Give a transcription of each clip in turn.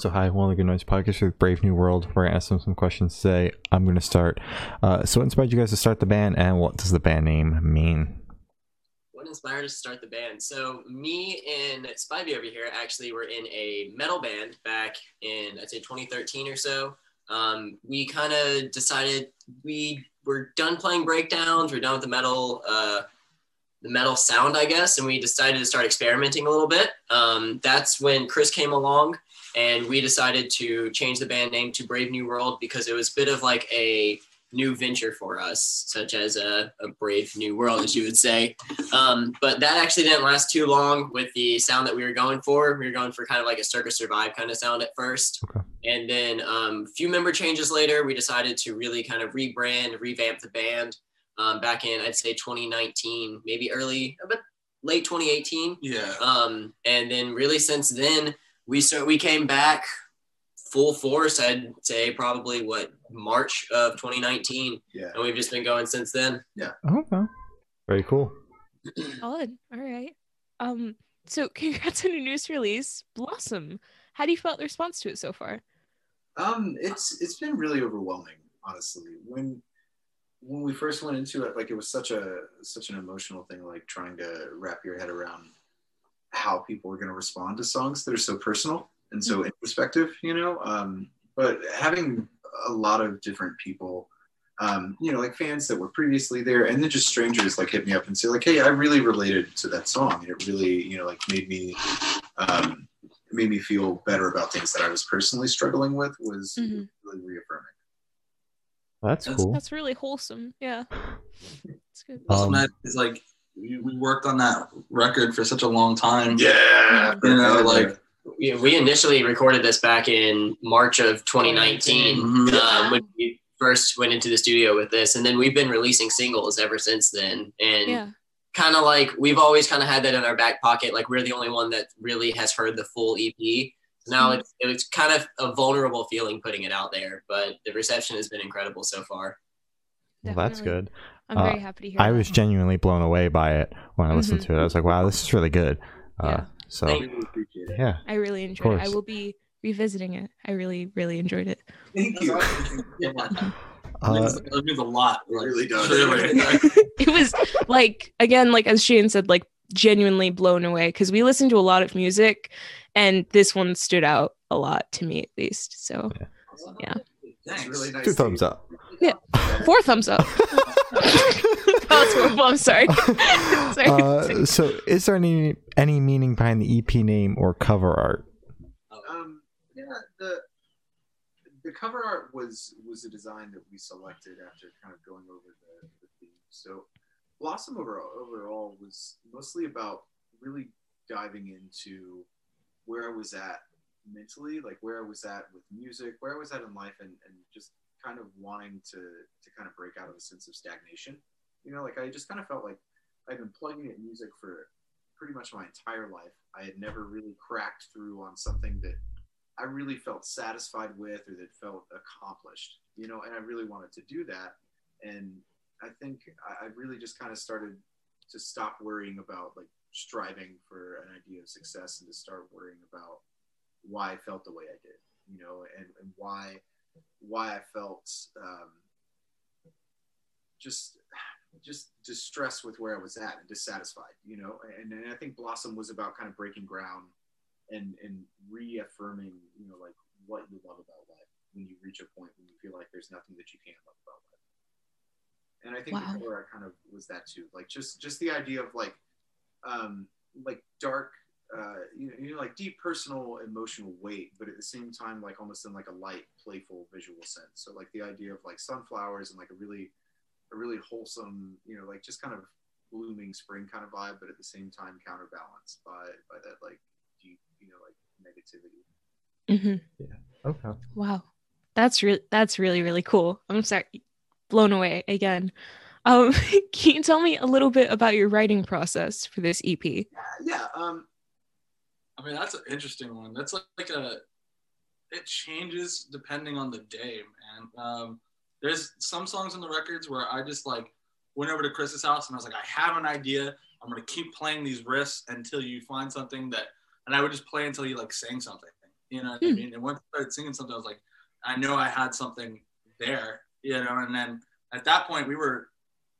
So hi, of the Good Noise podcast with Brave New World. We're gonna ask them some questions today. I'm gonna start. Uh, so, what inspired you guys to start the band, and what does the band name mean? What inspired us to start the band? So me and Spivey over here actually were in a metal band back in I'd say 2013 or so. Um, we kind of decided we were done playing breakdowns. We're done with the metal, uh, the metal sound, I guess, and we decided to start experimenting a little bit. Um, that's when Chris came along and we decided to change the band name to Brave New World because it was a bit of like a new venture for us, such as a, a brave new world, as you would say. Um, but that actually didn't last too long with the sound that we were going for. We were going for kind of like a Circa Survive kind of sound at first. Okay. And then um, a few member changes later, we decided to really kind of rebrand, revamp the band um, back in, I'd say 2019, maybe early, but late 2018. Yeah. Um, and then really since then, we start, we came back full force. I'd say probably what March of 2019, Yeah. and we've just been going since then. Yeah. Okay, very cool. Solid. All right. Um. So, congrats on your news release, Blossom. How do you felt the response to it so far? Um, it's it's been really overwhelming, honestly. When when we first went into it, like it was such a such an emotional thing, like trying to wrap your head around how people are going to respond to songs that are so personal and so introspective, you know. Um, but having a lot of different people, um, you know, like fans that were previously there, and then just strangers like hit me up and say like, "Hey, I really related to that song, and it really, you know, like made me." Um, made me feel better about things that I was personally struggling with was Mhm. really reaffirming. That's That's- cool. That's really wholesome. Yeah. It's good. Um, Also, Matt, is like we, we worked on that record for such a long time. Yeah, You know, like We, we initially recorded this back in March of 2019 Mhm. um, when we first went into the studio with this, and then we've been releasing singles ever since then. And Yeah. kind of like we've always kind of had that in our back pocket. Like we're the only one that really has heard the full EP. Now Mhm. it's it's kind of a vulnerable feeling putting it out there, but the reception has been incredible so far. well, that's good. I'm Uh, very happy to hear. I that. was genuinely blown away by it when I listened Mhm. to it. I was like, "Wow, this is really good." Uh, Yeah. So Thank I really appreciate it. yeah, I really enjoyed it. I will be revisiting it. I really, really enjoyed it. thank you. yeah. uh, it means a lot. It really does. It was like again, like as Shane said, like genuinely blown away because we listened to a lot of music, and this one stood out a lot to me at least. So Yeah. It's Thanks. really nice. two thumbs up. Yeah. four thumbs up. that was horrible. I'm sorry. sorry. Uh, so, is there any any meaning behind the EP name or cover art? Um, yeah, the the cover art was was a design that we selected after kind of going over the, the theme. So, Blossom overall overall was mostly about really diving into where I was at mentally, like where I was at with music, where I was at in life, and and just kind of wanting to to kind of break out of a sense of stagnation. You know, like I just kind of felt like I've been plugging at music for pretty much my entire life. I had never really cracked through on something that I really felt satisfied with or that felt accomplished, you know, and I really wanted to do that. And I think I really just kind of started to stop worrying about like striving for an idea of success and to start worrying about why I felt the way I did, you know, and, and why why I felt um, just just distressed with where I was at and dissatisfied, you know. And, and I think Blossom was about kind of breaking ground and and reaffirming, you know, like what you love about life when you reach a point when you feel like there's nothing that you can't love about life. And I think Wow. the art kind of was that too, like just just the idea of like um like dark uh you know, you know like deep personal emotional weight but at the same time like almost in like a light playful visual sense so like the idea of like sunflowers and like a really a really wholesome you know like just kind of blooming spring kind of vibe but at the same time counterbalanced by by that like deep you know like negativity Mm-hmm. Yeah. Okay. Wow, that's really that's really really cool. I'm sorry, blown away again. Um, can you tell me a little bit about your writing process for this EP? yeah um I mean, that's an interesting one. That's like, like a, it changes depending on the day, man. Um, there's some songs on the records where I just like went over to Chris's house and I was like, I have an idea. I'm gonna keep playing these riffs until you find something that, and I would just play until he like sang something, You know what I Hmm. mean? And once I started singing something, I was like, I know I had something there, you know. And then at that point, we were,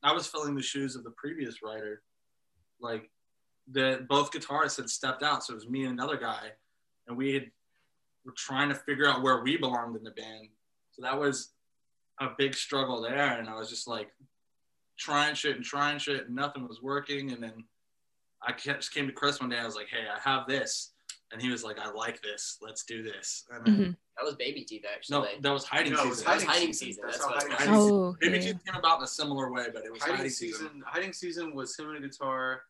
I was filling the shoes of the previous writer. Like, the both guitarists had stepped out, so it was me and another guy, and we had were trying to figure out where we belonged in the band. So that was a big struggle there, and I was just like trying shit and trying shit, and nothing was working. And then I ca- just came to Chris one day. I was like, "Hey, I have this," and he was like, "I like this. Let's do this." And then, Mhm. That was Baby Teeth actually. no, that was hiding No, it was season. That was hiding hiding season. season. That's That's what hiding I season- Oh, Maybe yeah. it came about in a similar way, but it was hiding, hiding, season, season. hiding season was him and a guitar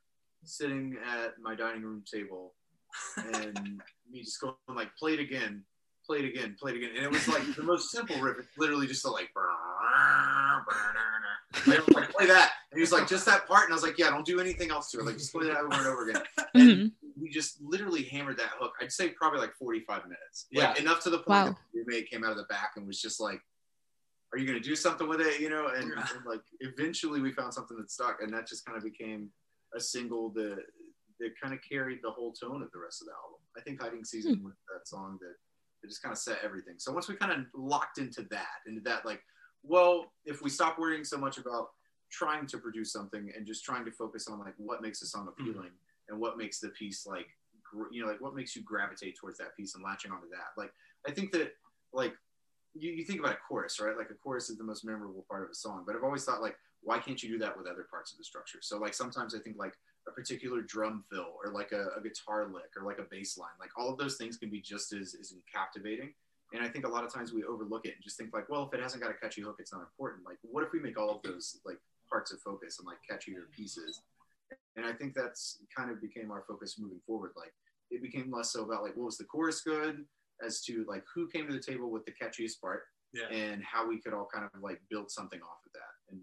sitting at my dining room table and me just going like play it again play it again play it again. And it was like the most simple riff it's literally just a like like, I was like, play that. And he was like just that part. And I was like yeah don't do anything else to it. Like just play that over and over again. And mm-hmm. we just literally hammered that hook I'd say probably like 45 minutes. Like Yeah. enough to the point Wow. that the roommate came out of the back and was just like are you going to do something with it? You know and, and like eventually we found something that stuck and that just kind of became a single that that kind of carried the whole tone of the rest of the album. I think hiding season hmm. was that song that, that just kind of set everything. So once we kind of locked into that into that like well if we stop worrying so much about trying to produce something and just trying to focus on like what makes a song hmm. appealing and what makes the piece like gr- you know like what makes you gravitate towards that piece and latching onto that like i think that like you, you think about a chorus right? Like a chorus is the most memorable part of a song but i've always thought like why can't you do that with other parts of the structure so like sometimes i think like a particular drum fill or like a, a guitar lick or like a bass line like all of those things can be just as, as captivating and i think a lot of times we overlook it and just think like well if it hasn't got a catchy hook it's not important like what if we make all of those like parts of focus and like catchier pieces and I think that's kind of became our focus moving forward. Like it became less so about like what was the chorus good as to like who came to the table with the catchiest part Yeah. and how we could all kind of like build something off of that. And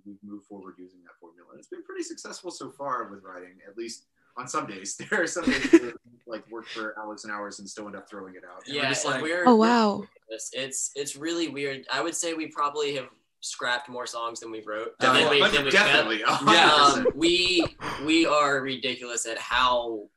we've moved forward using that formula. And it's been pretty successful so far with writing, at least on some days. There are some days that like work for hours and hours and still end up throwing it out. Yeah, Yeah, like- we're, Oh we're wow. It's it's really weird. I would say we probably have scrapped more songs than we wrote. Oh, than we, but than we definitely. Yeah. Um, we we are ridiculous at how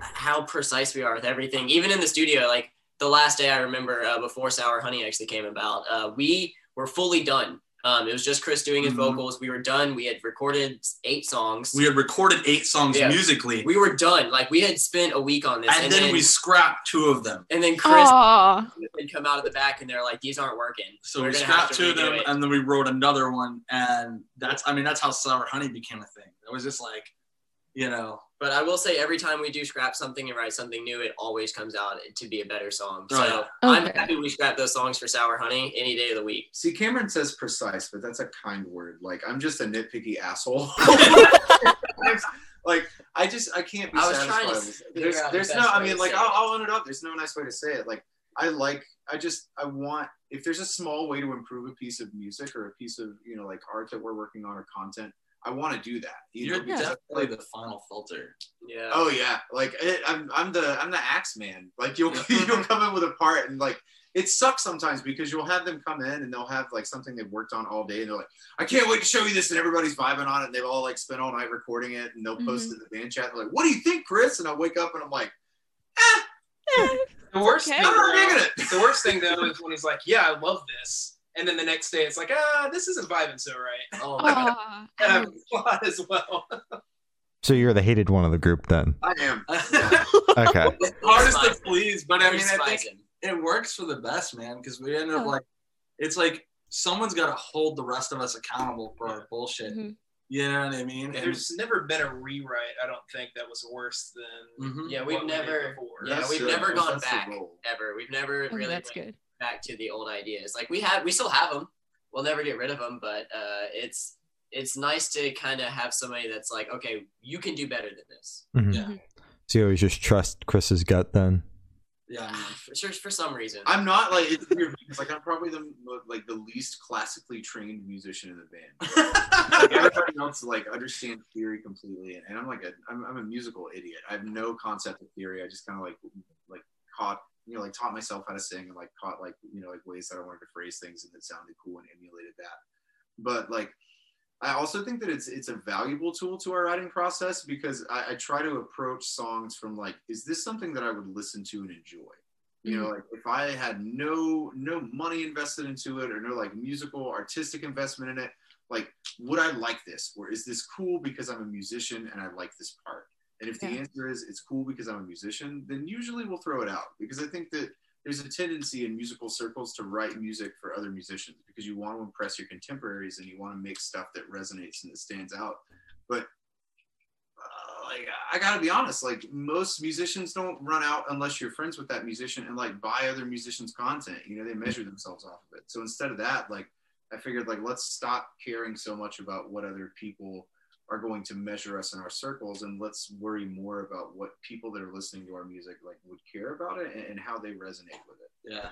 how precise we are with everything. Even in the studio, like the last day I remember uh, before Sour Honey actually came about, uh, we were fully done. Um, it was just Chris doing his Mhm. vocals. We were done. We had recorded eight songs. We had recorded eight songs Yeah. musically, we were done. Like we had spent a week on this, and, then, we scrapped two of them. and then Chris would come out of the back, and they're like, "These aren't working." So We're we scrapped two of them, it. and then we wrote another one, and that's I mean that's how Sour Honey became a thing. It was just like, you know, But I will say, every time we do scrap something and write something new, it always comes out to be a better song. So Oh, yeah. I'm happy we scrapped those songs for Sour Honey any day of the week. See, Cameron says precise, but that's a kind word. Like I'm just a nitpicky asshole. like I just I can't be I was satisfied. trying to with- figure there's out the there's no. I mean, like I'll, it. I'll own it up. There's no nice way to say it. Like I like. I just I want if there's a small way to improve a piece of music or a piece of you know like art that we're working on or content. I want to do that. You you're know, because, definitely like, the final filter. Yeah. Oh yeah, like it, I'm I'm the I'm the axe man. Like you'll you'll come in with a part and like it sucks sometimes because you'll have them come in and they'll have like something they've worked on all day and they're like, I can't wait to show you this and everybody's vibing on it and they've all like spent all night recording it and they'll post mm-hmm. it in the band chat. They're like, What do you think, Chris? And I wake up and I'm like, eh. Eh, The worst Okay. thing, I'm not though, digging it. the worst thing though is when he's like, "Yeah, I love this," and then the next day it's like, "Ah, this isn't vibing so right." Oh my God. Aw. And I'm flawed as well. So you're the hated one of the group then. I am. Okay. It's hardest to Despise- please, but I mean, I think it works for the best, man, because we end up Yeah. like, it's like someone's got to hold the rest of us accountable for our bullshit. Mhm. You know what I mean? And- There's never been a rewrite. I don't think that was worse than. Mhm. Yeah, we've what we did never. Yeah, That's we've the- never gone that's back ever. We've never Okay, really that's went good. Back to the old ideas. Like we have, we still have them. We'll never get rid of them, but uh, it's it's nice to kind of have somebody that's like, okay, you can do better than this. Mhm. Yeah. So you always just trust Chris's gut then. yeah. For, sure, for some reason. I'm not like it's weird because like I'm probably the like the least classically trained musician in the band. like everybody else like understands theory completely and i'm like a I'm, I'm a musical idiot i have no concept of theory i just kind of like like caught you know like taught myself how to sing and like caught like you know like ways that i wanted to phrase things and that sounded cool and emulated that. But like i also think that it's it's a valuable tool to our writing process because i, I try to approach songs from like is this something that i would listen to and enjoy? You know, mm-hmm. like if I had no no money invested into it or no like musical artistic investment in it, like would I like this? Or is this cool because I'm a musician and I like this part? And if the answer is it's cool because I'm a musician, then usually we'll throw it out because I think that there's a tendency in musical circles to write music for other musicians because you want to impress your contemporaries and you want to make stuff that resonates and that stands out. But uh, like I gotta be honest, like most musicians don't run out unless you're friends with that musician and like buy other musicians' content. You know, they measure themselves off of it. So instead of that, like I figured like let's stop caring so much about what other people are going to measure us in our circles and let's worry more about what people that are listening to our music like would care about it and, and how they resonate with it. Yeah.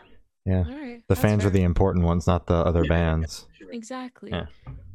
Yeah. All right. The that's fans are the important ones, not the other Yeah. bands. Exactly. Yeah.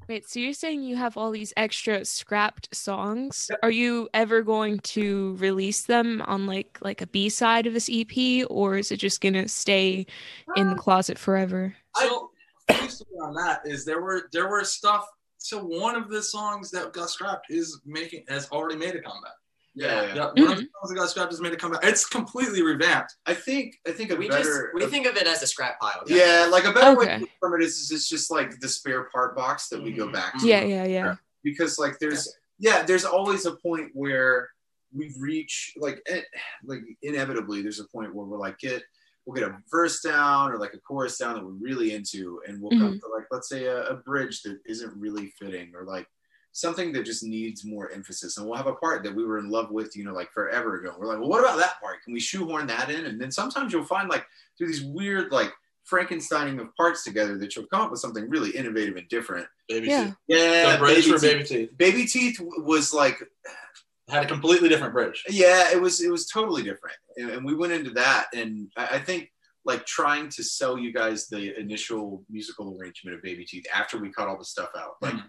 Wait, so you're saying you have all these extra scrapped songs? Are you ever going to release them on like like a B side of this EP or is it just going to stay in the uh, closet forever? So, funny story on that is there were there were stuff. So one of the songs that got scrapped is making has already made a comeback. Yeah, yeah. Yeah, one of Mm-hmm. the songs that got scrapped has made a comeback. It's completely revamped. I think I think a We just better we think of it as a scrap pile. guys. yeah, like a better way Okay. to look from it is, is it's just like the spare part box that we go Mhm. back to. Yeah, yeah, yeah. because like there's yeah there's always a point where we reach like eh, like inevitably there's a point where we're like get we'll get a verse down or like a chorus down that we're really into and we'll come mm-hmm. to like let's say a, a bridge that isn't really fitting or like something that just needs more emphasis. And we'll have a part that we were in love with you know like forever ago. We're like well what about that part? Can we shoehorn that in? And then sometimes you'll find like through these weird like frankensteining of parts together that you'll come up with something really innovative and different. Baby Yeah. Teeth. yeah The Baby for Teeth- Baby Teeth. Baby Teeth was like, had a completely different bridge. yeah, it was it was totally different, and, and we went into that, and I, I think like trying to sell you guys the initial musical arrangement of Baby Teeth after we cut all the stuff out, like Mhm.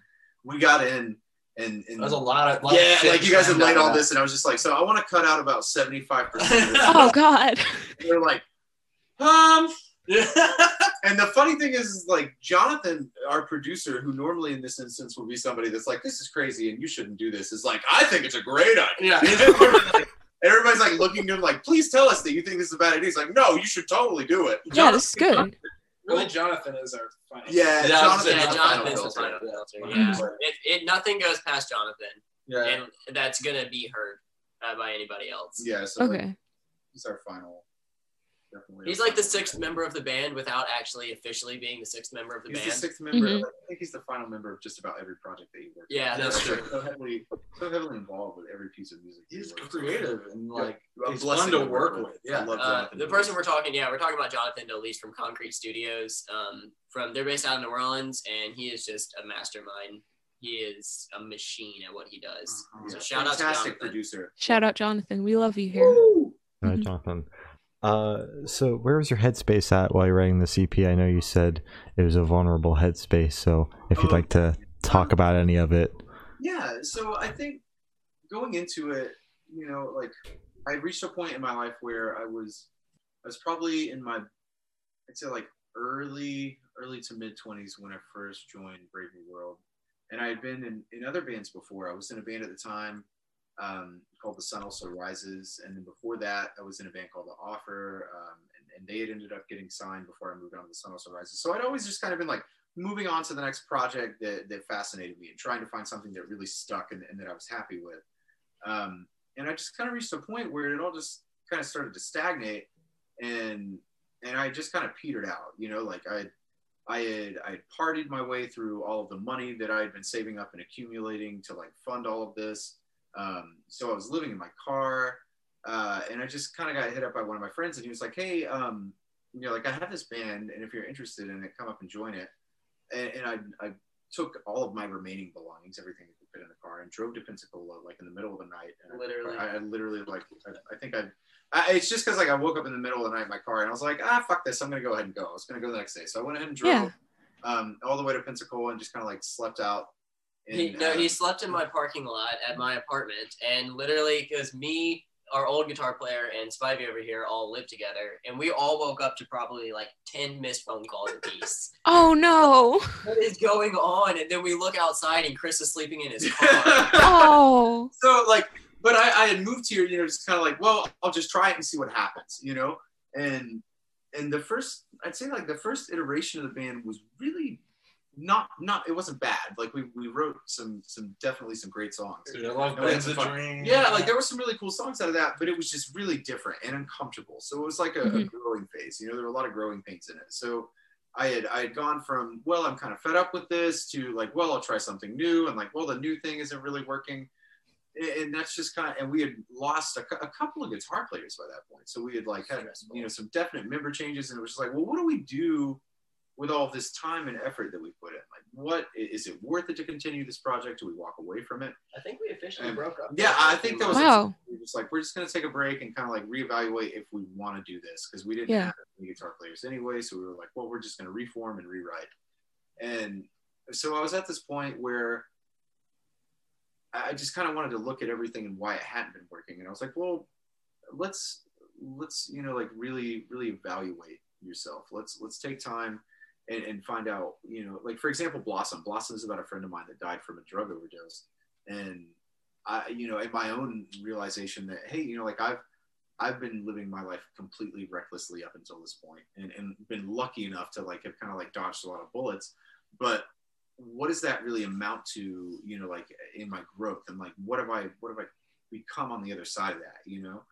we got in, and, and There's a lot of lot yeah, shit like you guys had jammed laid all this, and I was just like, so I want to cut out about seventy five percent. Oh god. They're like, um. Yeah. And the funny thing is, is, like Jonathan, our producer, who normally in this instance would be somebody that's like, "This is crazy and you shouldn't do this," is like, "I think it's a great idea." yeah. Everybody's like looking to him like, please tell us that you think this is a bad idea. He's like, no, you should totally do it. Yeah, this is good. Really, Jonathan is our final. Yeah, Yeah, Jonathan. Yeah, is the final Jonathan's filter. Yeah. filter. Yeah. Yeah. It, it nothing goes past Jonathan, yeah. and that's gonna be heard uh, by anybody else. Yeah, so like, Okay. he's our final. Definitely. He's like the sixth filter. member of the band without actually officially being the sixth member of the He's band. the sixth member. Mhm. I think he's the final member of just about every project that he works. Yeah, on. that's true. So heavily, so heavily involved with every piece of music. he He's works on. creative and like A he's fun to work with. I Yeah. love Uh, the Davis. person we're talking, yeah, we're talking about Jonathan Delis from Concrete Studios. Um, from they're based out of New Orleans, and he is just a mastermind. He is a machine at what he does. Mhm. So Yeah, shout out to fantastic Jonathan. producer. Shout out Jonathan. We love you here. All right. Jonathan. Uh, so where was your headspace at while you're writing the EP? I know you said it was a vulnerable headspace. So if you'd like to talk about any of it, Yeah, so I think going into it, you know, like I reached a point in my life where I was, I was probably in my, I'd say like early, early to mid twenties when I first joined Brave New World, and I had been in, in other bands before. I was in a band at the time um, called The Sun Also Rises, and then before that, I was in a band called The Offer, um, and, and they had ended up getting signed before I moved on to The Sun Also Rises. So I'd always just kind of been like moving on to the next project that, that fascinated me and trying to find something that really stuck and, and that I was happy with. Um, and I just kind of reached a point where it all just kind of started to stagnate and and I just kind of petered out, you know, like I I had I had partied my way through all of the money that I had been saving up and accumulating to like fund all of this. Um, so I was living in my car, uh, and I just kind of got hit up by one of my friends, and he was like, "Hey, um, you know, like I have this band, and if you're interested in it, come up and join it." And, and I, I took all of my remaining belongings, everything that could fit in the car, and drove to Pensacola like in the middle of the night. And Literally. I, I literally like I, I think I, I it's just because like I woke up in the middle of the night in my car and I was like ah fuck this I'm gonna go ahead and go I was gonna go the next day so I went ahead and drove Yeah. um, all the way to Pensacola and just kind of like slept out. He, no, he um, slept in my parking lot at my apartment, and literally, because me, our old guitar player, and Spivey over here all lived together, and we all woke up to probably like ten missed phone calls apiece. Oh no. what is going on? And then we look outside, and Chris is sleeping in his car. Oh. so like, but I, I had moved here, you know, just kind of like, well, I'll just try it and see what happens, you know. and and the first I'd say like the first iteration of the band was really not not it wasn't bad. Like we, we wrote some some definitely some great songs. Dude, I love No, it's Bands of. Dream. Yeah, like there were some really cool songs out of that, but it was just really different and uncomfortable. So it was like a, a Mhm. growing phase. You know, there were a lot of growing pains in it. So I had I had gone from well, I'm kind of fed up with this to like, well, I'll try something new, and like, well, the new thing isn't really working. And that's just kind of, and we had lost a, a couple of guitar players by that point. So we had like had, you know, some definite member changes, and it was just like, well, what do we do with all this time and effort that we put in? Like, what is it worth it to continue this project? Do we walk away from it? I think we officially Um, broke up. yeah, I think that was- Wow. we were just like we're just gonna take a break and kind of like reevaluate if we want to do this because we didn't Yeah. have any guitar players anyway. So we were like, well, we're just gonna reform and rewrite. And so I was at this point where I I just kind of wanted to look at everything and why it hadn't been working. And I was like, well, let's let's you know like really really evaluate yourself. Let's let's take time. And, and find out, you know, like for example, Blossom. Blossom is about a friend of mine that died from a drug overdose, and I, you know, in my own realization that, hey, you know, like I've, I've been living my life completely recklessly up until this point and, and been lucky enough to like have kind of like dodged a lot of bullets. But what does that really amount to, you know, like in my growth and like, what have I, what have I become on the other side of that, you know?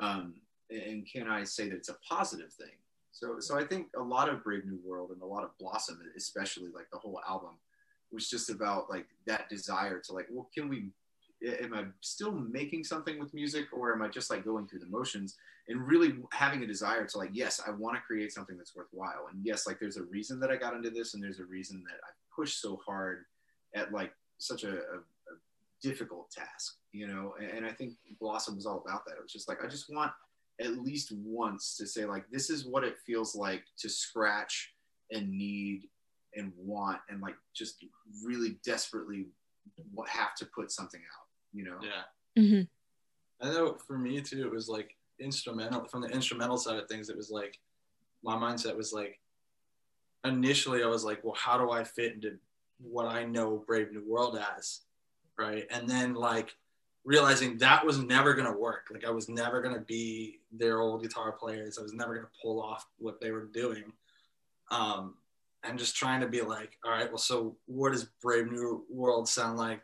Um, and can I say that it's a positive thing? So, so I think a lot of Brave New World and a lot of Blossom, especially like the whole album was just about like that desire to like, well, can we am I still making something with music or am I just like going through the motions and really having a desire to like, yes, I want to create something that's worthwhile. And yes, like there's a reason that I got into this and there's a reason that I pushed so hard at like such a, a, difficult task, you know? And I think Blossom was all about that. It was just like, I just want at least once to say like, this is what it feels like to scratch and need and want and like just really desperately wa- have to put something out you know Yeah. hmm I know for me too, it was like instrumental from the instrumental side of things. It was like my mindset was like initially I was like, well, how do I fit into what I know Brave New World as, right? And then like realizing that was never gonna work. Like I was never gonna be their old guitar players. I was never gonna pull off what they were doing. Um, and just trying to be like, all right, well, so what does Brave New World sound like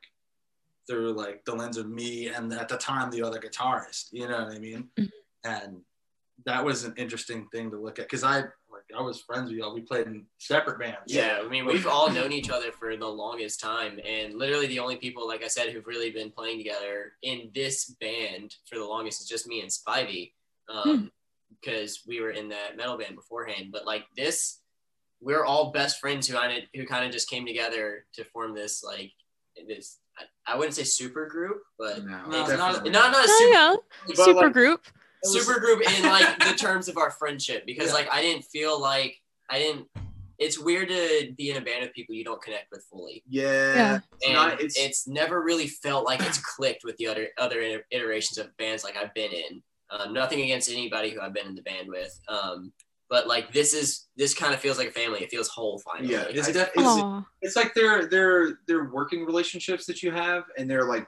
through like the lens of me and at the time the other guitarist? You know what I mean? Mhm. And that was an interesting thing to look at because I I was friends with y'all. We played in separate bands. Yeah, I mean, we've all known each other for the longest time, and literally the only people, like I said, who've really been playing together in this band for the longest is just me and Spivey, um, because we were in that metal band beforehand. But like this, we're all best friends who kind of who kind of just came together to form this like this. I, I wouldn't say super group, but no, No, it's definitely not not a super yeah, but, super like, group. Super group in like the terms of our friendship because Yeah. like I didn't feel like I didn't. It's weird to be in a band of people you don't connect with fully, yeah, Yeah. It's and not- it's, it's- never really felt like it's clicked with the other other iterations of bands like I've been in. Um, nothing against anybody who I've been in the band with, um, but like this is this kind of feels like a family. It feels whole finally. yeah It's I- definitely- Aw. it's like they're they're they're working relationships that you have and they're like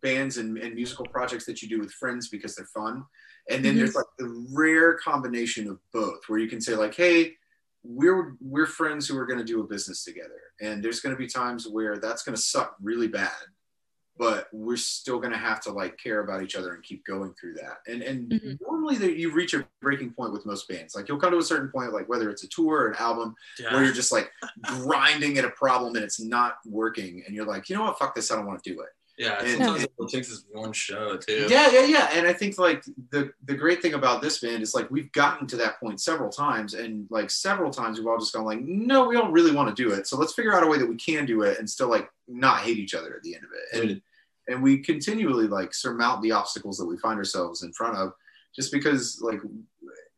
bands and, and musical projects that you do with friends because they're fun and then Mhm. there's like the rare combination of both where you can say like hey we're we're friends who are going to do a business together and there's going to be times where that's going to suck really bad but we're still going to have to like care about each other and keep going through that and and Mhm. normally that you reach a breaking point with most bands like you'll come to a certain point like whether it's a tour or an album Yeah. where you're just like grinding at a problem and it's not working and you're like you know what fuck this i don't want to do it Yeah, And- sometimes all it takes is one show too. yeah yeah yeah and i think like the the great thing about this band is like we've gotten to that point several times and like several times we've all just gone like no we don't really want to do it so let's figure out a way that we can do it and still like not hate each other at the end of it and and we continually like surmount the obstacles that we find ourselves in front of just because like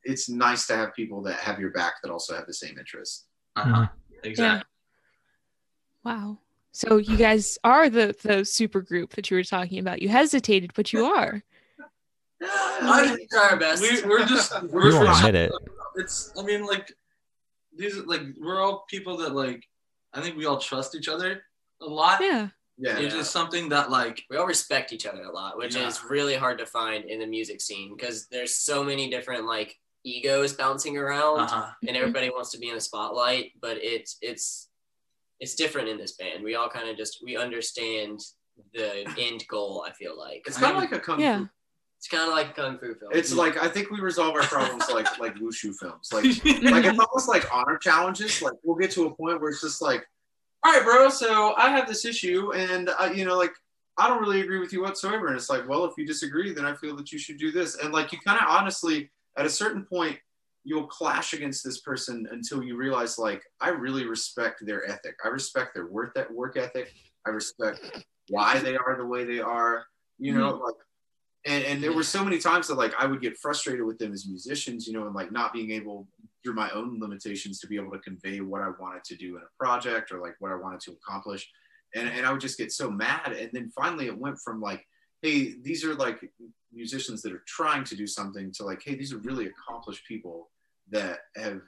it's nice to have people that have your back that also have the same interests Uh-huh. Exactly. Wow. So you guys are the the super group that you were talking about. You hesitated, but you are. I- We try our best. We, we're just we're won't just- admit it. It's I mean like these like we're all people that like I think we all trust each other a lot. Yeah. yeah It's just something that like we all respect each other a lot, which Yeah. is really hard to find in the music scene because there's so many different like egos bouncing around Uh-huh. and everybody wants to be in the spotlight but it's it's it's different in this band we all kind of just we understand the end goal i feel like It's kind of like a kung Yeah. fu. it's kind of like a kung fu film It's like I think we resolve our problems like like wushu films. Like like it's almost like honor challenges. Like we'll get to a point where it's just like, all right, bro. So I have this issue, and uh, you know, like I don't really agree with you whatsoever. And it's like, well, if you disagree, then I feel that you should do this. And like you kind of honestly, at a certain point, you'll clash against this person until you realize, like, I really respect their ethic. I respect their work that work ethic. I respect why they are the way they are. You know, mm-hmm. like and, and there were so many times that like I would get frustrated with them as musicians, you know, and like not being able through my own limitations to be able to convey what I wanted to do in a project or like what I wanted to accomplish. And, and I would just get so mad. And then finally it went from like, hey, these are like musicians that are trying to do something to like, hey, these are really accomplished people that have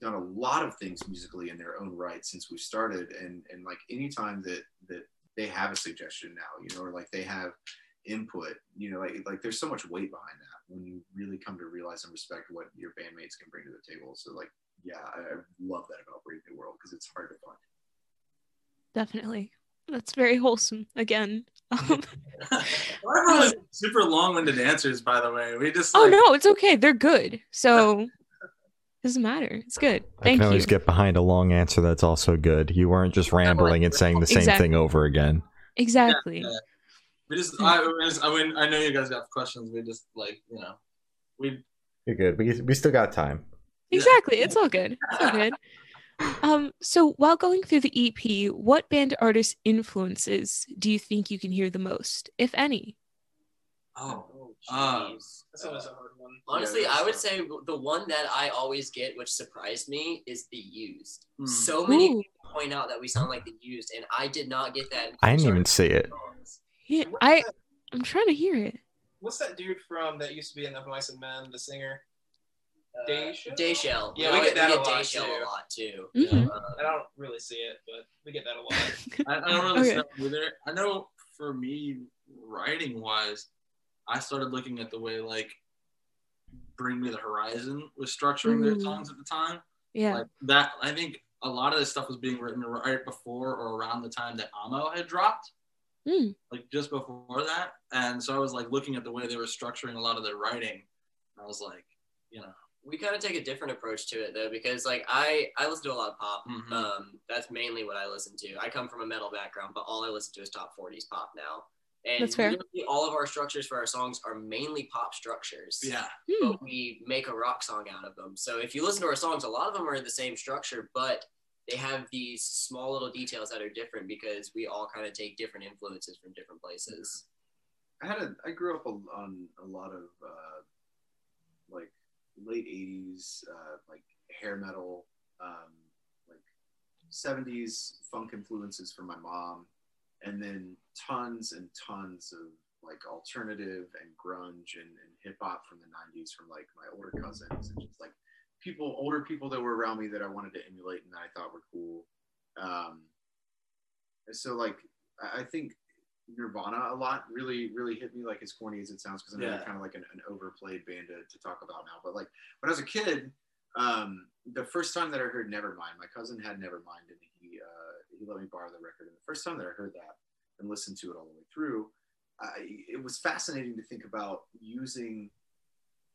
done a lot of things musically in their own right since we started. And and like anytime that that they have a suggestion now, you know, or like they have input you know like like there's so much weight behind that when you really come to realize and respect what your bandmates can bring to the table so like yeah i, I love that about brave new world because it's hard to find Definitely. That's very wholesome. Again. Um, Our really super long-winded answers, by the way. We just oh like, no, it's okay. They're good. So doesn't matter. It's good. Thank I Thank can you. always get behind a long answer that's also good. You weren't just rambling and saying the same Exactly. thing over again. exactly. Yeah. We just, I, we just- I mean, I know you guys got questions. We just like, you know, we You're good. We, we still got time. Exactly. It's all good. It's all good. Um, so while going through the EP, what band artist influences do you think you can hear the most, if any? Oh, Um. That's always a hard one. honestly Yeah, i would say the one that i always get which surprised me is the used Hmm. so many Ooh. people point out that we sound like the used and i did not get that I didn't even see it. Yeah, I I'm trying to hear it. What's that dude from that used to be in Of Mice and Men, the singer? Uh, Dayshell? Dayshell. Yeah, we get that a lot, too. a lot too. Mhm. Uh, I don't really see it, but we get that a lot. I, I don't really Okay. know either. I know for me, writing wise, I started looking at the way like Bring Me the Horizon was structuring their songs at the time. Yeah. Like that, I think a lot of this stuff was being written right before or around the time that Amo had dropped. Mm. like just before that. And so I was like looking at the way they were structuring a lot of their writing. I was like, you know, we kind of take a different approach to it though because like i i listen to a lot of pop Mhm. um that's mainly what i listen to i come from a metal background but all i listen to is top 40s pop now and That's fair. literally all of our structures for our songs are mainly pop structures. Yeah, Hmm. but we make a rock song out of them. So if you listen to our songs a lot of them are the same structure but they have these small little details that are different because we all kind of take different influences from different places. I had a i grew up on, on a lot of uh like late 80s uh like hair metal um like 70s funk influences from my mom and then tons and tons of like alternative and grunge and, and hip hop from the 90s from like my older cousins and just like people older people that were around me that I wanted to emulate and that I thought were cool. Um, so like I think Nirvana a lot really really hit me like as corny as it sounds because I'm Yeah. kind of like an, an overplayed band to, to talk about now. But like when I was a kid, um, the first time that I heard Nevermind, my cousin had Nevermind and he let me borrow the record. And the first time that I heard that and listened to it all the way through, I, it was fascinating to think about using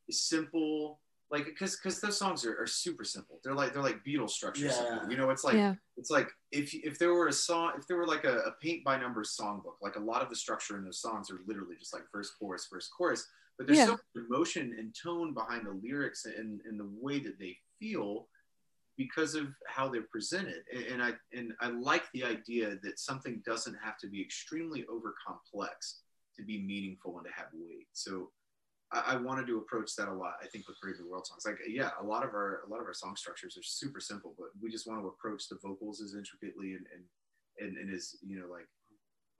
simple like because because those songs are, are super simple. They're like they're like Beatles structure. Yeah. You know, it's like yeah. it's like if if there were a song if there were like a, a paint by numbers songbook like a lot of the structure in those songs are literally just like verse chorus verse chorus but there's Yeah. so much emotion and tone behind the lyrics and, and the way that they feel because of how they're presented and, and i and i like the idea that something doesn't have to be extremely over complex to be meaningful and to have weight so I, I wanted to approach that a lot. I think with Brave World songs, like yeah, a lot of our a lot of our song structures are super simple, but we just want to approach the vocals as intricately and and and, and as you know like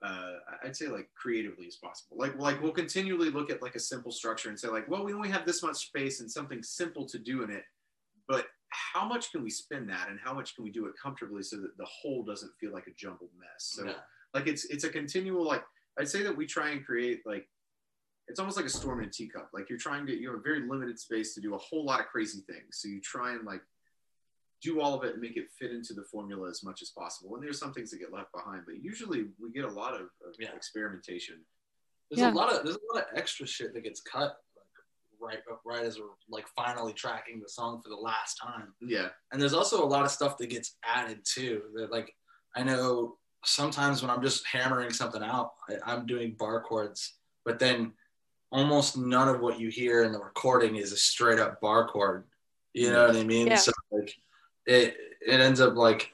uh, I'd say like creatively as possible. Like like we'll continually look at like a simple structure and say like, well, we only have this much space and something simple to do in it, but how much can we spin that and how much can we do it comfortably so that the whole doesn't feel like a jumbled mess? So Yeah. like it's it's a continual like I'd say that we try and create like it's almost like a storm in a teacup. Like you're trying to you have a very limited space to do a whole lot of crazy things. So you try and like do all of it and make it fit into the formula as much as possible. And there's some things that get left behind, but usually we get a lot of, of Yeah. experimentation. There's Yeah. a lot of there's a lot of extra shit that gets cut like, right uh, right as we're like finally tracking the song for the last time. Yeah. And there's also a lot of stuff that gets added too. That like I know sometimes when I'm just hammering something out, I, I'm doing bar chords, but then almost none of what you hear in the recording is a straight up bar chord. You know what I mean? Yeah. So like it it ends up like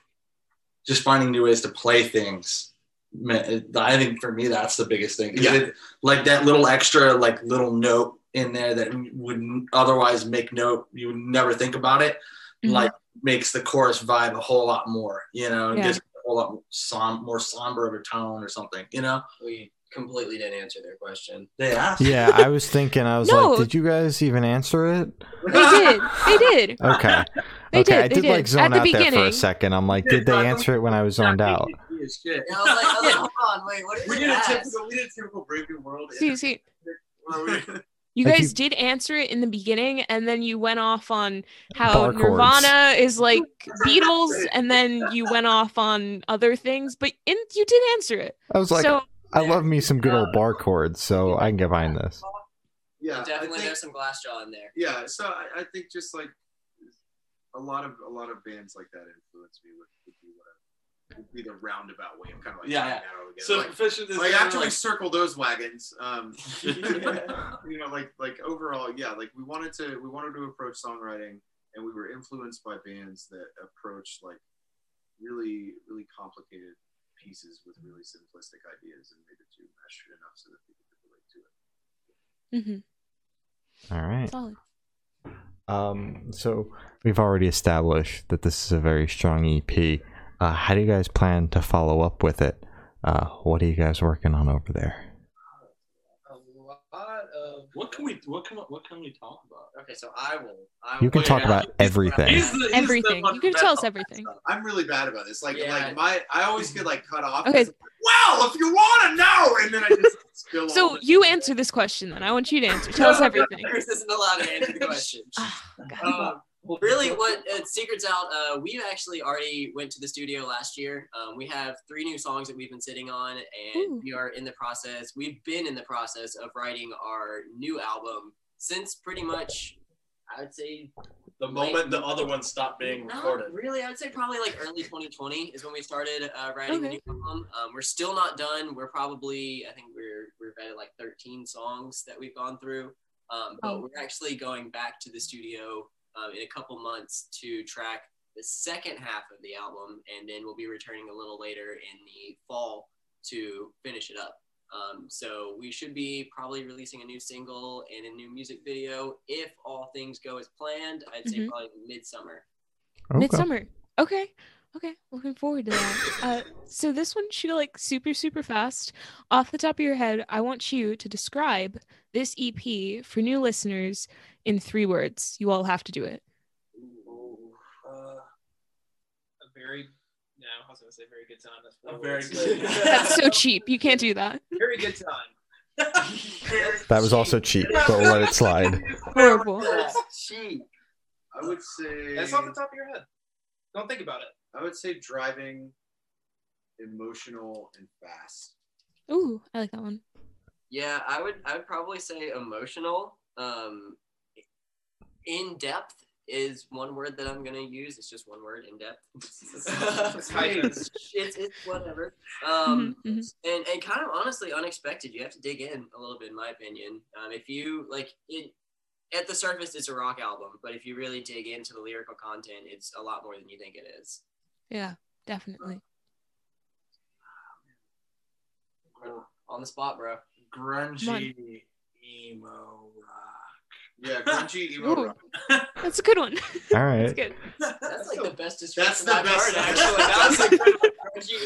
just finding new ways to play things. Ma- it- I think for me that's the biggest thing. Yeah. it- like that little extra like little note in there that would otherwise make note you would never think about it Mhm. like makes the chorus vibe a whole lot more you know and Yeah. gives a whole lot som- more somber of a tone or something you know We completely didn't answer their question. they asked Yeah, I was thinking. I was No. like, did you guys even answer it? They did. They did. Okay. They okay, did, I did, did. like zone At the out there for a second. I'm like, did they answer it when I was zoned out? Yeah, shit. And I was like, I was like, hold on, wait, what did We they did a typical we did a typical Brave New World. See, see, where we- you guys you- did answer it in the beginning, and then you went off on how Bar chords. Nirvana is like Beatles, and then you went off on other things, but in, you did answer it. I was like, so I love me some good old bar chords, so I can get behind this. yeah, I Definitely, think- there's some Glassjaw in there. yeah so I, I think just like a lot of a lot of bands like that influence me would, would be what I, would be the roundabout way of kind of like Yeah, yeah. that so like, Fisher is like kinda after we like- circle those wagons um you know like like overall yeah like we wanted to we wanted to approach songwriting and we were influenced by bands that approached like really really complicated pieces with really simplistic ideas and made the two mesh enough so that people could relate to it Mm-hmm. All right. solid. Um, so we've already established that this is a very strong EP. Uh, how do you guys plan to follow up with it? Uh, what are you guys working on over there? A lot of what can we what can what can we talk about Okay, so I will. I You can will- talk yeah. about everything. He's the- he's Everything. one You can tell us everything. i'm really bad about this like Yeah. like my i always get like cut off Okay. Like, well if you want to know and then i just spill all So the- you answer this question then. I want you to answer. Tell us everything. Chris isn't allowed to answer the question. God. Um, really what uh, secrets out uh, we actually already went to the studio last year um, we have three new songs that we've been sitting on and Ooh. we are in the process we've been in the process of writing our new album since pretty much i would say The moment the other one stopped being recorded. really i would say probably like early 2020 is when we started uh, writing the new album um, we're still not done we're probably i think we're we're at like 13 songs that we've gone through um, but Oh. we're actually going back to the studio um, in a couple months to track the second half of the album, and then we'll be returning a little later in the fall to finish it up. Um, so we should be probably releasing a new single and a new music video if all things go as planned. I'd say Mhm. probably midsummer. Okay. Midsummer. Okay. Okay. Looking forward to that. Uh, so this one should go like super, super fast. Off the top of your head, I want you to describe this EP for new listeners in three words. You all have to do it. uh, a very no, I was gonna say very good time. That's A very words. good- That's so cheap. You can't do that. very good time. That was also cheap, but we'll let it slide. Horrible. Cheap. i would say That's off the top of your head. Don't think about it. i would say driving emotional and fast Ooh, I like that one. Yeah, I would. I would probably say emotional. Um, in depth is one word that I'm gonna use. It's just one word. In depth. It's it's, it's it's whatever. Um, Mhm, mhm. and and kind of honestly unexpected. You have to dig in a little bit, in my opinion. Um, if you like it. At the surface, it's a rock album, but if you really dig into the lyrical content, it's a lot more than you think it is. Yeah, definitely. On the spot, bro. grungy emo rock yeah grungy emo Ooh. rock. That's a good one. All right. That's good. That's like the best That's description the best- heard. Actually, that was like grungy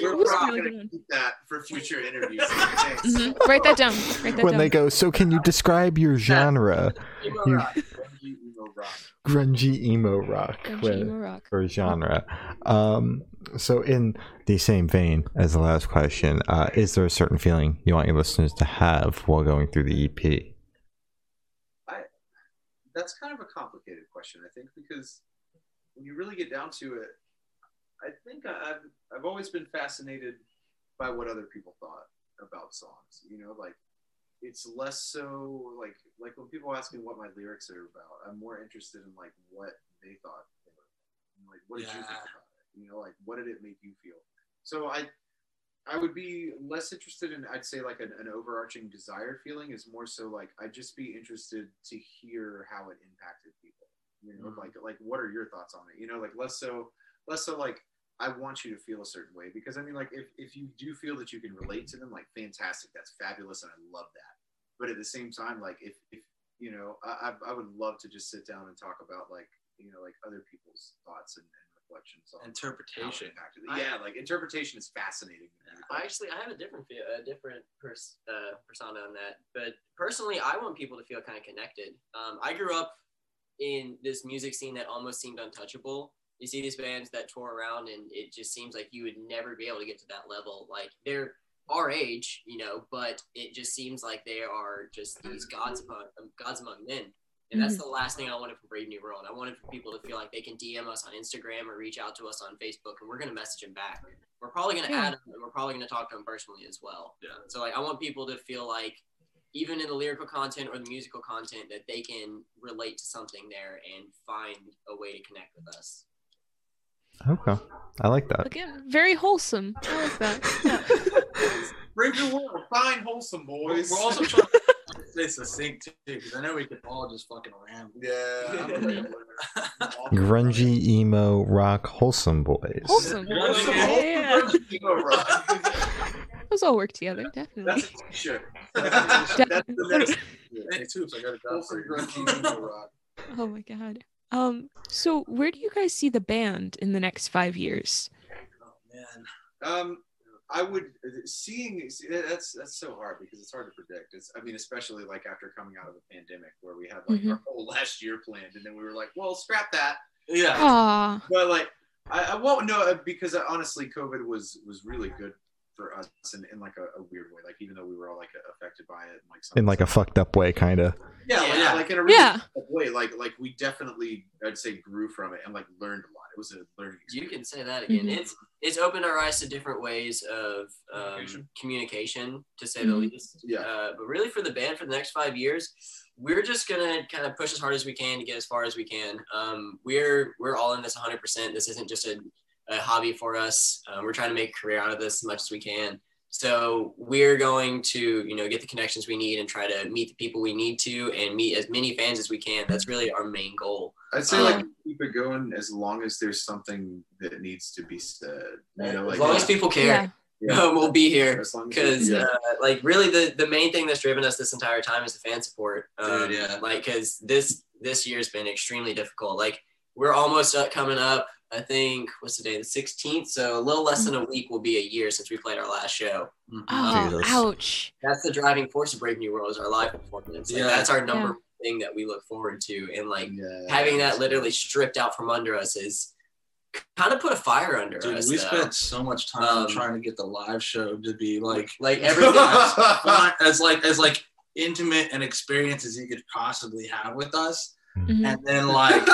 We're emo was a rock. really gonna good keep that for future interviews Thanks. Mhm. Write that down. Write that When down. they go, so can you describe your genre? Emo You- rock. grungy emo rock Grungy emo rock. Grungy with- emo rock. for genre. Um, so, in the same vein as the last question, uh, is there a certain feeling you want your listeners to have while going through the EP? that's kind of a complicated question, I think, because when you really get down to it, I think I've I've always been fascinated by what other people thought about songs. You know, like it's less so like like when people ask me what my lyrics are about, I'm more interested in like what they thought they were. Like, what did you think about it? You know, like what did it make you feel? So I I would be less interested in, I'd say, like an, an overarching desired feeling is more so like I'd just be interested to hear how it impacted people. You know, Mhm. like like what are your thoughts on it? You know, like less so less so like I want you to feel a certain way because I mean, like if if you do feel that you can relate to them, like fantastic, that's fabulous, and I love that. But at the same time, like if if you know, I I would love to just sit down and talk about like you know like other people's thoughts and, and reflections on Interpretation. Yeah, like interpretation is fascinating. I actually I have a different feel, a different pers- uh, persona on that. But personally, I want people to feel kind of connected. Um, I grew up in this music scene that almost seemed untouchable. You see these bands that tour around, and it just seems like you would never be able to get to that level. Like they're our age, you know, but it just seems like they are just these gods among um, gods among men. And that's the last thing I wanted from Brave New World. I wanted for people to feel like they can DM us on Instagram or reach out to us on Facebook, and we're going to message them back. We're probably going to Yeah. add them, and we're probably going to talk to them personally as well. Yeah. So like, I want people to feel like, even in the lyrical content or the musical content, that they can relate to something there and find a way to connect with us. Okay, I like that. Again, very wholesome. I like that. Yeah. Bring your world, fine, wholesome boys. we're also trying to stay succinct too, because I know we could all just fucking ramble. yeah. I'm a rambler. Grungy, emo, rock, wholesome boys. Wholesome. Wholesome. Yeah, yeah, yeah. Emo rock. Those all work together, definitely. That's a t-shirt. That's the next. Hey, Toops, I got a job for you. grungy emo rock. Oh my god. Um, so where do you guys see the band in the next five years? Oh man. Um, I would seeing see, that's that's so hard because it's hard to predict. It's I mean, especially like after coming out of the pandemic where we had like Mhm. our whole last year planned, and then we were like, well, scrap that. Yeah. Aw. But like, I, I won't know uh, because uh, honestly, COVID was was really good for us in, in like a, a weird way. Like even though we were all like affected by it, and, like In like a fucked up way, kind of. yeah, like, Yeah. like in a really Yeah. way. Like like we definitely I'd say grew from it and like learned a lot. It was a learning Experience. You can say that again. Mhm. It's it's opened our eyes to different ways of um, Communication. communication, to say the Mhm. least. Yeah. Uh, but really, for the band for the next five years, we're just gonna kind of push as hard as we can to get as far as we can. Um, we're we're all in this 100. percent This isn't just a, a hobby for us. Um, we're trying to make a career out of this as much as we can. So we're going to, you know, get the connections we need and try to meet the people we need to and meet as many fans as we can. That's really our main goal. I'd say Um, like keep it going as long as there's something that needs to be said. You know, like as long as people care, Yeah. we'll be here. As long as because yeah. uh, like really the the main thing that's driven us this entire time is the fan support um, Dude, yeah. like because this this year's been extremely difficult like we're almost up, coming up i think what's the day the 16th so a little less than a week will be a year since we played our last show Mhm. Oh, Jesus. ouch. that's the driving force of brave new world is our live performance like, Yeah. that's our number one thing that we look forward to and like Yeah. having that literally stripped out from under us is kind of put a fire under Dude, us we though. spent so much time Um, trying to get the live show to be like like everything fun- as like as like intimate an experience as you could possibly have with us. Mhm. And then like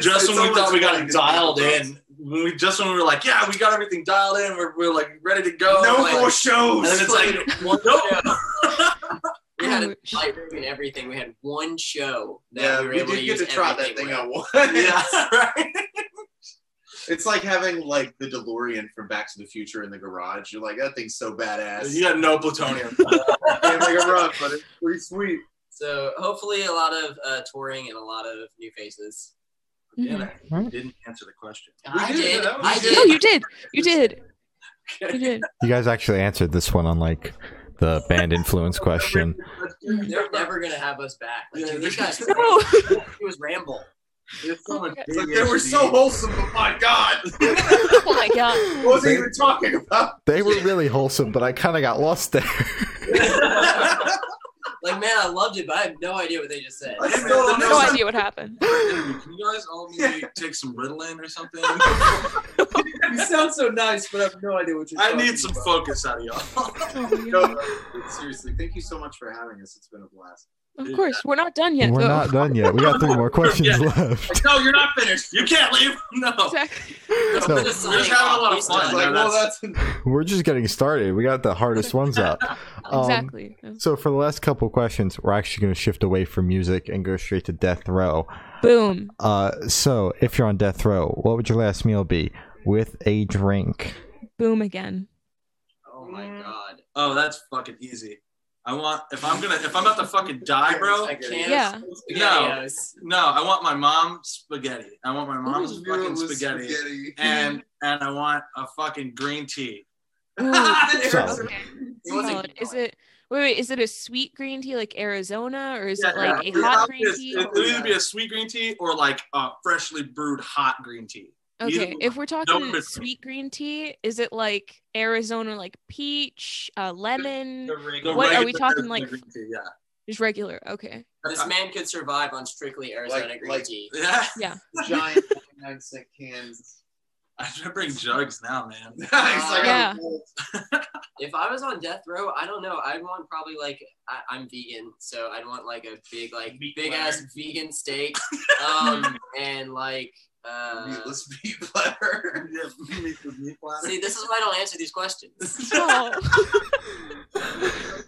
just it's when we thought we got it dialed in, when we just when we were like, yeah, we got everything dialed in, we're, we're like ready to go. No like, more shows. And then it's like, well, no. we had a Ouch. light ring and everything. We had one show that yeah, we were we able to did use get to try that everything thing with. out once. yeah, right. It's like having like the DeLorean from Back to the Future in the garage. You're like, that thing's so badass. You got no plutonium. Can't make a run, but it's pretty sweet. So hopefully a lot of uh, touring and a lot of new faces. yeah, Mhm. I didn't answer the question. I did, did. I did. Oh, you did. You did. You did. You guys actually answered this one on like the band influence question. They're never gonna have us back. Like, Yeah, dude, these guys. No. It was ramble. There's so much like they were so wholesome, but my God, oh my god. what was I even talking about? They were really wholesome, but I kind of got lost there. Like man, I loved it, but I have no idea what they just said. I still don't know. No idea what happened. Can you guys all maybe take some Ritalin or something? You sound so nice, but I have no idea what you're I need some about. focus out of y'all. Oh No, seriously, thank you so much for having us. It's been a blast. Of course, we're not done yet. We're though. not done yet. We got three more questions Yeah. left. no, you're not finished. You can't leave. No. Exactly. So- We're just having a lot of fun. like, man. well, That's- that's We're just getting started. We got the hardest ones up. Um, exactly. Yeah. So for the last couple questions, we're actually going to shift away from music and go straight to death row. Boom. Uh, so if you're on death row, what would your last meal be with a drink? Boom again. Oh my god. oh, that's fucking easy. I want if I'm gonna if I'm about to fucking die, bro. A can Yeah. of SpaghettiOs. No, I want my mom's spaghetti. I want my mom's Knew it fucking spaghetti, spaghetti. and and I want a fucking green tea. Ooh, Solid. okay. Solid. Is it wait, wait, is it a sweet green tea like Arizona or is it like yeah. a hot It'll green tea? It'll either be a sweet green tea or like a freshly brewed hot green tea. Either Okay, one. if we're talking in sweet green tea, is it like Arizona like peach, uh, lemon, The The regular. What are we talking, like- green tea, yeah. just regular? Okay. This man could survive on strictly Arizona Like- green like- tea. Yeah, Yeah. giant 99 cent cans. I should bring jugs now, man. It's like, Yeah. If I was on death row, I don't know. I'd want probably like I, I'm vegan, so I'd want like a big like Meat big platter. ass vegan steak, um, and like uh. meatless meat platter. Yeah, meat with meat platter. See, this is why I don't answer these questions.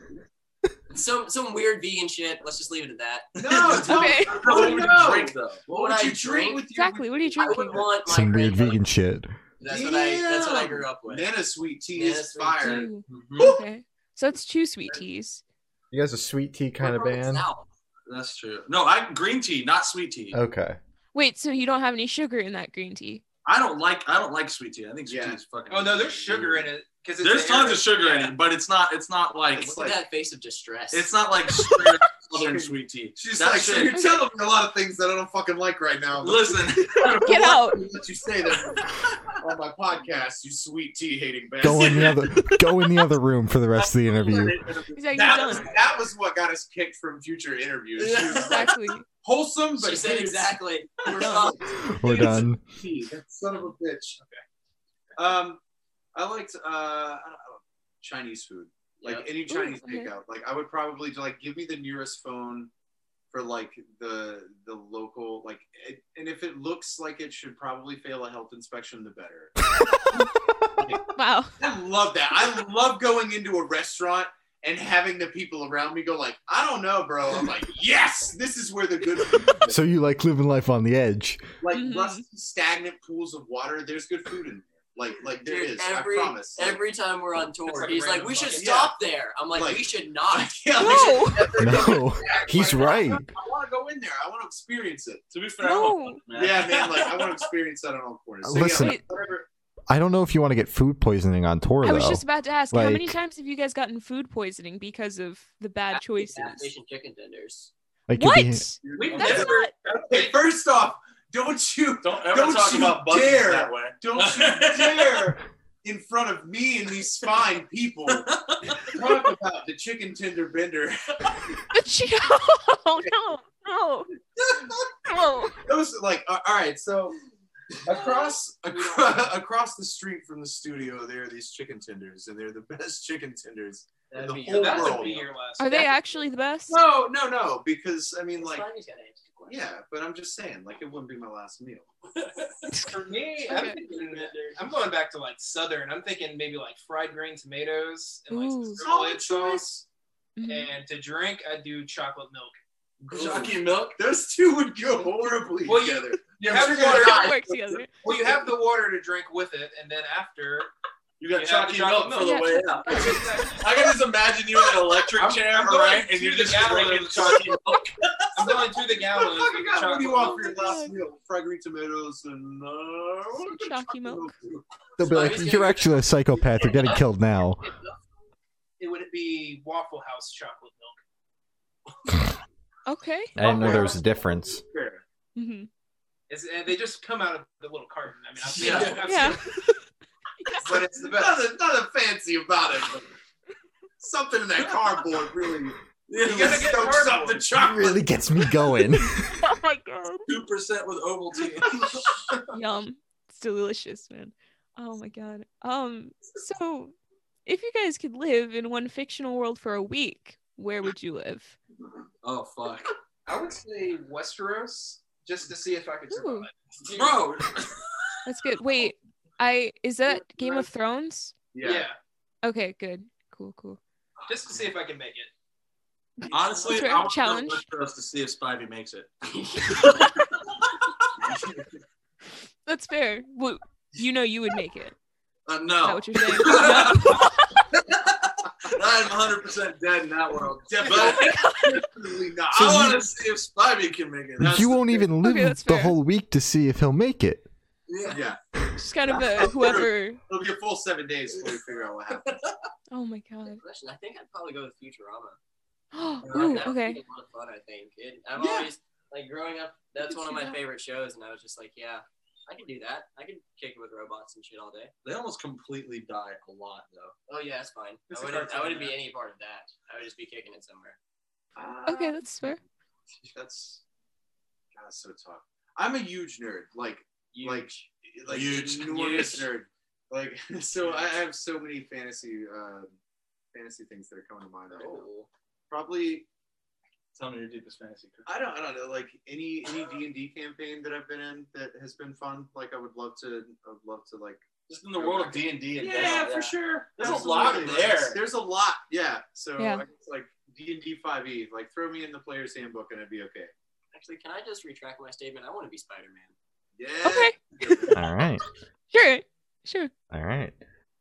Some some weird vegan shit. Let's just leave it at that. No, don't. Okay. What would you drink though? What would I you drink? with your exactly. What are you I would drinking? want my Some weird grandmother- vegan shit. That's what I. That's what I grew up with. Nana sweet tea Nana is sweet fire. Two. Mhm. Okay. So it's two sweet teas. You guys a sweet tea kind of We're from the band? South. That's true. No, I green tea, not sweet tea. Okay. Wait, so you don't have any sugar in that green tea? I don't like I don't like sweet tea. I think sweet Yeah. tea is fucking. Oh no, there's sugar in it because There's tons of sugar in it, but it's not. It's not like. It's Look like- at that face of distress. It's not like straight southern sweet tea. She's That like, shit- you're telling me a lot of things that I don't fucking like right now. Listen, Get out. Let you say that on my podcast, you sweet tea hating bastard. Go in the other. Go in the other room for the rest of the interview. He's like, That was, that was what got us kicked from future interviews. She was like, Exactly. wholesome, but She said exactly. We're done. fucked. We're done. son of a bitch. Okay. Um, I liked uh, I don't know, Chinese food. Like Yep. any Chinese okay. takeout. Like I would probably like give me the nearest phone for like the the local like it, and if it looks like it should probably fail a health inspection the better. Wow. I love that. I love going into a restaurant and having the people around me go like, I don't know, bro. I'm like, yes, this is where the good food is. So you like living life on the edge? like Mhm. rusty, stagnant pools of water. There's good food in there. Like like there Dude, is. every I promise. Like, every time we're on tour, like he's like, "We should bucket. stop there." I'm like, Like- "We should not." yeah, No. like, No, he's right. I want to go in there. I want to experience it. to be fair, No. man. Yeah, man. Like I want to experience that on all corners. So, Listen. yeah, whatever. I don't know if you want to get food poisoning on tour I was just about to ask, how many times have you guys gotten food poisoning because of the bad choices? Gas station chicken tenders. Like you'd What? be- We've That's never. not. Hey, first off, don't you Don't ever Don't talk you about bugs dare. that way. don't you dare in front of me and these fine people talk about the chicken tender bender. The chi- oh no, no, no. Those like all right, so across across, across the street from the studio, there are these chicken tenders, and they're the best chicken tenders. That'd The be whole world. would be your last. Are they actually the best? No, no, no, because I mean, like, Spivey's gotta answer the question. yeah, but I'm just saying, like, it wouldn't be my last meal. For me, I'm, thinking, I'm going back to like southern. I'm thinking maybe like fried green tomatoes and like Ooh. some Solid sriracha sauce. Mhm. And to drink, I do chocolate milk. Jockey milk. Those two would go horribly Well, you- together. You Yeah, have sure. water. That works together. Well, you have the water to drink with it, and then after, You got You chalky milk for the way out. I'm can just imagine you in an electric I'm- chair, I'm all right, and you're the just gallon drinking chalky milk. going through the gallons. What the with fuck what do you want milk. for your last meal? Fried green tomatoes and uh, Some chalky milk. too. They'll be like, "You're actually a psychopath. You're getting killed now." It would be Waffle House chocolate milk. Okay. I didn't know there was a difference. Mm-hmm. It's, and they just come out of the little carton. I mean, I've seen, Yeah. I've Yeah. Seen But it's the best. Nothing, nothing fancy about it. Something in that cardboard really, You really gotta get stokes up the It chocolate. really gets me going. Oh my god. Two percent with Ovaltine. Yum. It's delicious, man. Oh my god. Um. So, if you guys could live in one fictional world for a week, where would you live? Oh fuck, I would say Westeros just to see if I could Ooh. survive. bro. That's good. Wait, I is that Game of Thrones? Yeah. Okay, good. Cool, cool. just to see if I can make it. Honestly, I want challenge. to us to see if Spivey makes it. That's fair. Well, you know you would make it. Uh, Is that no, what you're saying? I'm 100 percent dead in that world. But Definitely not. So I want to see if Spivey can make it. That's you won't thing. even live Okay, the fair. whole week to see if he'll make it. Yeah. Yeah, Just kind of a whoever. it'll be a full seven days before we figure out what happened. Oh my god. Question. I think I'd probably go with Futurama. Ooh, That would okay. be a lot of fun. I think. It, I've Yeah. always like growing up. That's one of my that. favorite shows, and I was just like, yeah, I can do that. I can kick it with robots and shit all day. They almost completely die a lot though. Oh yeah, that's fine. It's I a wouldn't. I wouldn't be any part of that. I would just be kicking it somewhere. Ah. Okay, that's fair. That's God, that's so tough. I'm a huge nerd, like Huge. like like Huge. enormous Huge. nerd. Like so, I have so many fantasy uh, fantasy things that are coming to mind right now. Oh. Probably Tell me your deepest fantasy. I don't I don't know like any any D and D campaign that I've been in that has been fun. Like I would love to I would love to like Just in the world of D and D. yeah, for sure. There's a lot there. There's a lot, yeah. So Yeah. I like D and D five E, like throw me in the player's handbook and it'd be okay. Actually, can I just retract my statement? I want to be Spider Man. Yeah. Okay, All right, sure, sure. all right.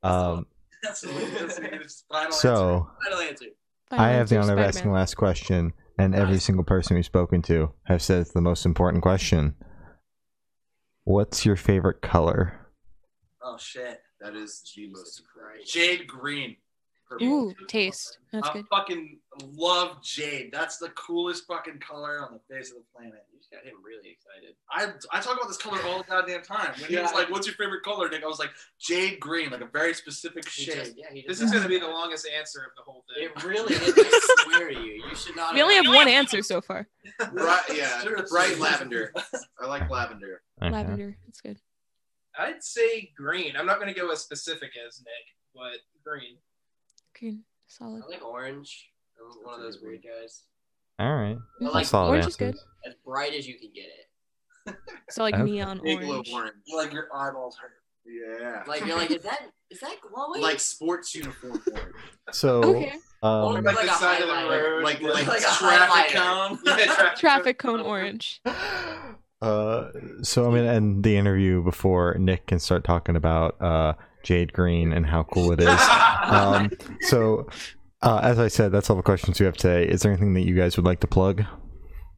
Um, That's, that's his final answer. so Final answer. I have the honor of asking the last question, and every single person we've spoken to have said it's the most important question. What's your favorite color? Oh shit. That is the Jesus most Christ. Jade green. Purple. Ooh, taste. That's I good. fucking love jade. That's the coolest fucking color on the face of the planet. You just got him really excited. I I talk about this color all the goddamn time. When he was like, "What's your favorite color?" Nick, I was like, "Jade green," like a very specific He shade. just, yeah, he just This is going to be the longest answer of the whole thing. It really is. I swear to you. You should not. We only have one answer so far. bright. Yeah, Sure, it's- bright lavender. I like lavender. Okay. Lavender. That's good. I'd say green. I'm not going to go as specific as Nick, but green. Green. Solid. I like orange. I'm one of those weird guys. All right. Yeah, like Solid orange is good. As bright as you can get it. So like Okay. neon Big glow orange. orange. like your eyeballs hurt. Yeah. Like you're like, is that is that glowing? Like sports uniform orange. So, Okay. Or um, like, Like a the side of the road. Like- Like, like a Traffic highlighter. cone. Yeah, traffic, Traffic cone orange. uh, so I'm gonna end the interview before Nick can start talking about uh, Jade Green and how cool it is. um, so, uh, as I said, that's all the questions we have today. Is there anything that you guys would like to plug?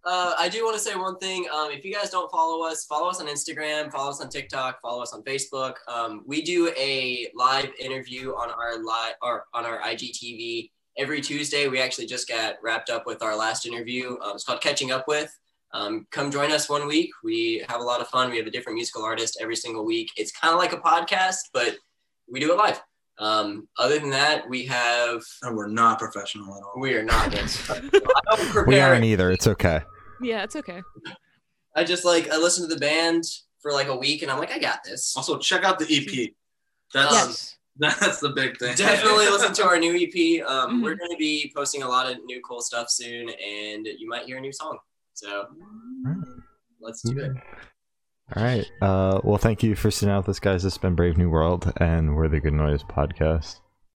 Uh, I do want to say one thing. Um, if you guys don't follow us, follow us on Instagram, follow us on TikTok, follow us on Facebook. Um, we do a live interview on our live or on our IGTV every Tuesday. We actually just got wrapped up with our last interview. Um, it's called Catching Up with. Um, come join us one week. We have a lot of fun. We have a different musical artist every single week. It's kind of like a podcast, but we do it live. Um, other than that, we have And we're not professional at all. we are not. I don't We aren't either. It's okay. Yeah, it's okay. I just like I listened to the band for like a week and I'm like, I got this. Also, check out the EP. That's Yes. that's the big thing. Definitely listen to our new EP. Um, Mhm. We're going to be posting a lot of new cool stuff soon, and you might hear a new song. So let's do it. All right. Uh, well, thank you for sitting out with us, guys. This has been Brave New World, and we're the Good Noise Podcast.